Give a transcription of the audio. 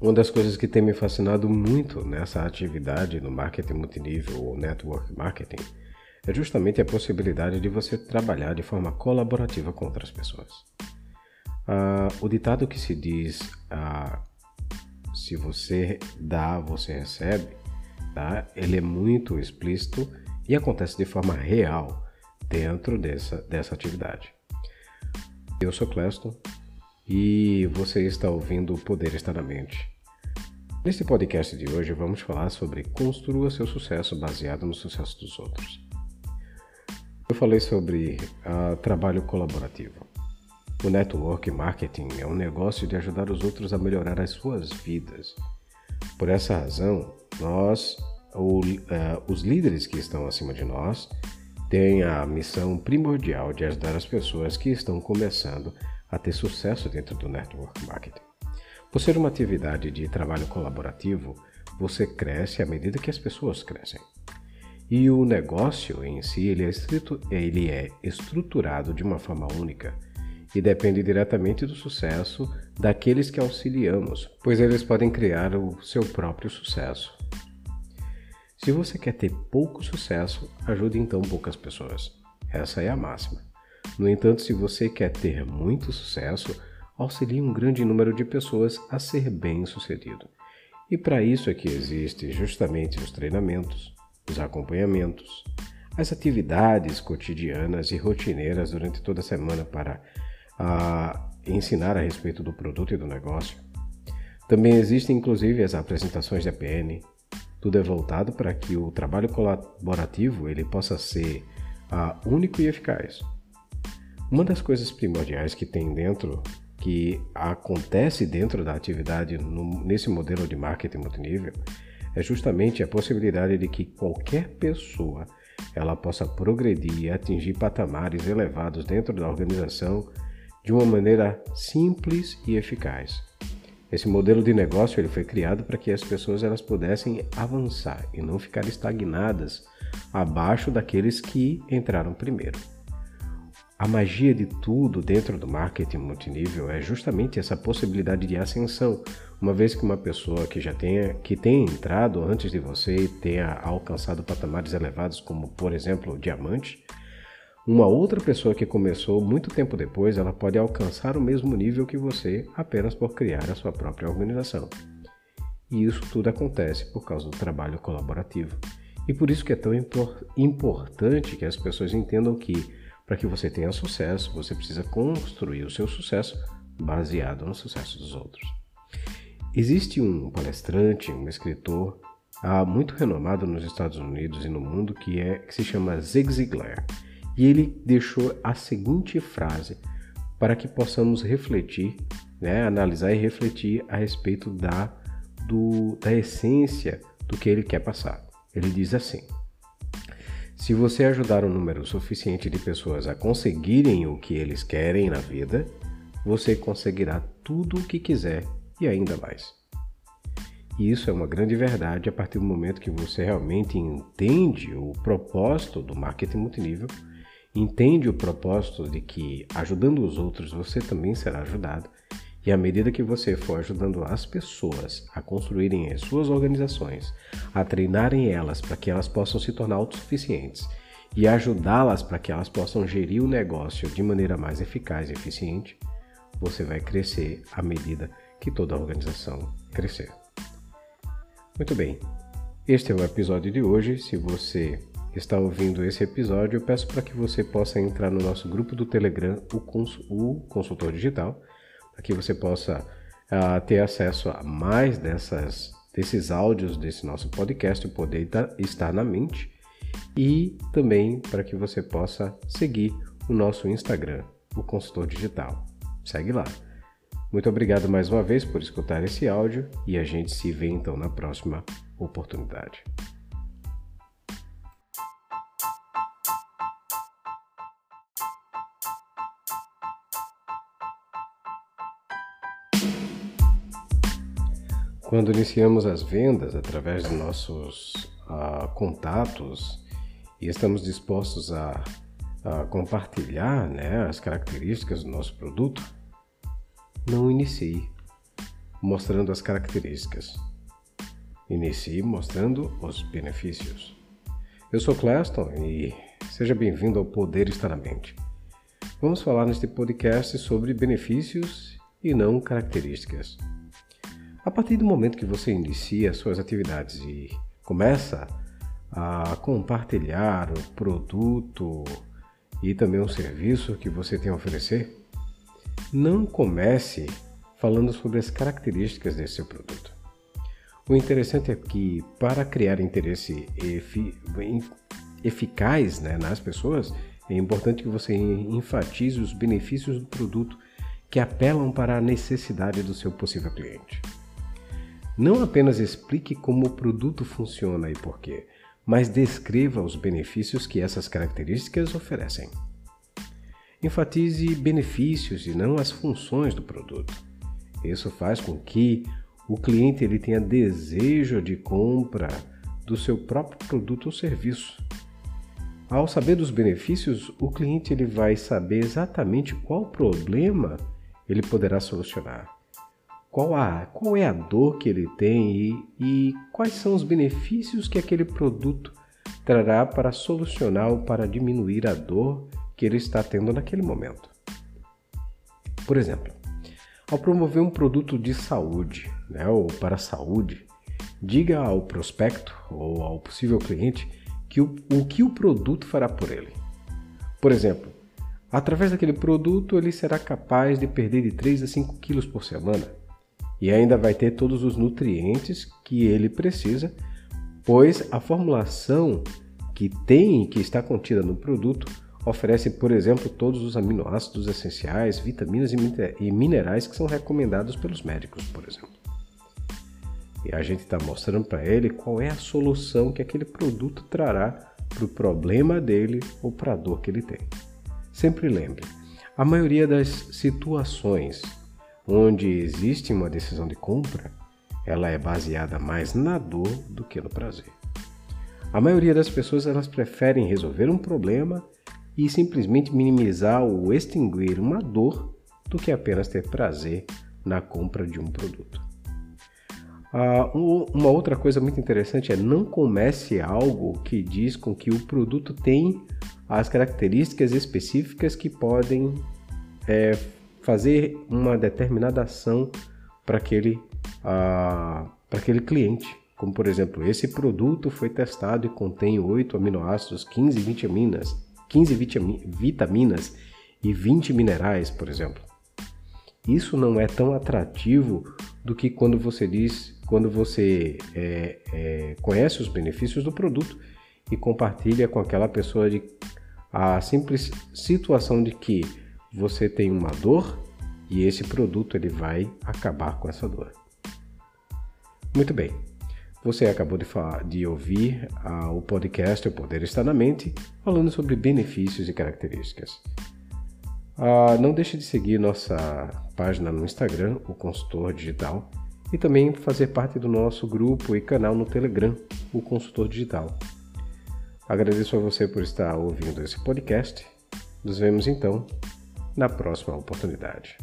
Uma das coisas que tem me fascinado muito nessa atividade no marketing multinível ou network marketing é justamente a possibilidade de você trabalhar de forma colaborativa com outras pessoas. Ah, o ditado que se diz ah, se você dá, você recebe, tá? ele é muito explícito e acontece de forma real dentro dessa, dessa atividade. Eu sou Cleston e você está ouvindo O Poder Está na Mente. Neste podcast de hoje vamos falar sobre construa seu sucesso baseado no sucesso dos outros. Eu falei sobre uh, trabalho colaborativo. O network marketing é um negócio de ajudar os outros a melhorar as suas vidas. Por essa razão, nós, ou, uh, os líderes que estão acima de nós, têm a missão primordial de ajudar as pessoas que estão começando a ter sucesso dentro do network marketing. Por ser uma atividade de trabalho colaborativo, você cresce à medida que as pessoas crescem. E o negócio em si ele é, ele é estruturado de uma forma única e depende diretamente do sucesso daqueles que auxiliamos, pois eles podem criar o seu próprio sucesso. Se você quer ter pouco sucesso, ajude então poucas pessoas. Essa é a máxima. No entanto, se você quer ter muito sucesso, auxilie um grande número de pessoas a ser bem-sucedido. E para isso é que existem justamente os treinamentos, os acompanhamentos, as atividades cotidianas e rotineiras durante toda a semana para a, ensinar a respeito do produto e do negócio. Também existem inclusive as apresentações de APN. Tudo é voltado para que o trabalho colaborativo ele possa ser único e eficaz. Uma das coisas primordiais que tem dentro, que acontece dentro da atividade no, nesse modelo de marketing multinível, é justamente a possibilidade de que qualquer pessoa ela possa progredir e atingir patamares elevados dentro da organização de uma maneira simples e eficaz. Esse modelo de negócio ele foi criado para que as pessoas elas pudessem avançar e não ficar estagnadas abaixo daqueles que entraram primeiro. A magia de tudo dentro do marketing multinível é justamente essa possibilidade de ascensão, uma vez que uma pessoa que já tenha que tenha entrado antes de você e tenha alcançado patamares elevados, como por exemplo o diamante, uma outra pessoa que começou muito tempo depois, ela pode alcançar o mesmo nível que você apenas por criar a sua própria organização. E isso tudo acontece por causa do trabalho colaborativo. E por isso que é tão impor importante que as pessoas entendam que para que você tenha sucesso, você precisa construir o seu sucesso baseado no sucesso dos outros. Existe um palestrante, um escritor ah, muito renomado nos Estados Unidos e no mundo que, é, que se chama Zig Ziglar. E ele deixou a seguinte frase para que possamos refletir, né, analisar e refletir a respeito da, do, da essência do que ele quer passar. Ele diz assim: se você ajudar um número suficiente de pessoas a conseguirem o que eles querem na vida, você conseguirá tudo o que quiser e ainda mais. E isso é uma grande verdade a partir do momento que você realmente entende o propósito do marketing multinível, entende o propósito de que ajudando os outros você também será ajudado e à medida que você for ajudando as pessoas a construírem as suas organizações, a treinarem elas para que elas possam se tornar autossuficientes e ajudá-las para que elas possam gerir o negócio de maneira mais eficaz e eficiente, você vai crescer à medida que toda a organização crescer. Muito bem, este é o episódio de hoje. Se você está ouvindo esse episódio, eu peço para que você possa entrar no nosso grupo do Telegram, o, Cons o Consultor Digital para que você possa uh, ter acesso a mais dessas, desses áudios desse nosso podcast, Poder Estar na Mente, e também para que você possa seguir o nosso Instagram, o Consultor Digital. Segue lá. Muito obrigado mais uma vez por escutar esse áudio e a gente se vê então na próxima oportunidade. Quando iniciamos as vendas através de nossos uh, contatos e estamos dispostos a, a compartilhar né, as características do nosso produto, não inicie. mostrando as características. Inicie mostrando os benefícios. Eu sou Cleston e seja bem-vindo ao Poder Estar na Mente. Vamos falar neste podcast sobre benefícios e não características. A partir do momento que você inicia suas atividades e começa a compartilhar o produto e também o serviço que você tem a oferecer, não comece falando sobre as características desse seu produto. O interessante é que, para criar interesse efi eficaz né, nas pessoas, é importante que você enfatize os benefícios do produto que apelam para a necessidade do seu possível cliente. Não apenas explique como o produto funciona e por quê, mas descreva os benefícios que essas características oferecem. Enfatize benefícios e não as funções do produto. Isso faz com que o cliente ele tenha desejo de compra do seu próprio produto ou serviço. Ao saber dos benefícios, o cliente ele vai saber exatamente qual problema ele poderá solucionar qual, a, qual é a dor que ele tem e, e quais são os benefícios que aquele produto trará para solucionar ou para diminuir a dor que ele está tendo naquele momento. Por exemplo, ao promover um produto de saúde né, ou para a saúde, diga ao prospecto ou ao possível cliente que o, o que o produto fará por ele. Por exemplo, através daquele produto ele será capaz de perder de 3 a 5 quilos por semana e ainda vai ter todos os nutrientes que ele precisa, pois a formulação que tem que está contida no produto oferece, por exemplo, todos os aminoácidos essenciais, vitaminas e minerais que são recomendados pelos médicos, por exemplo. E a gente está mostrando para ele qual é a solução que aquele produto trará para o problema dele ou para a dor que ele tem. Sempre lembre, a maioria das situações onde existe uma decisão de compra, ela é baseada mais na dor do que no prazer. A maioria das pessoas elas preferem resolver um problema e simplesmente minimizar ou extinguir uma dor do que apenas ter prazer na compra de um produto. Ah, uma outra coisa muito interessante é não comece algo que diz com que o produto tem as características específicas que podem é, fazer uma determinada ação para aquele, uh, para aquele cliente. Como, por exemplo, esse produto foi testado e contém 8 aminoácidos, 15 vitaminas, 15 vitaminas e 20 minerais, por exemplo. Isso não é tão atrativo do que quando você diz, quando você é, é, conhece os benefícios do produto e compartilha com aquela pessoa de a simples situação de que você tem uma dor e esse produto ele vai acabar com essa dor. Muito bem. Você acabou de, falar, de ouvir ah, o podcast O Poder Está na Mente, falando sobre benefícios e características. Ah, não deixe de seguir nossa página no Instagram, o Consultor Digital, e também fazer parte do nosso grupo e canal no Telegram, o Consultor Digital. Agradeço a você por estar ouvindo esse podcast. Nos vemos então na próxima oportunidade.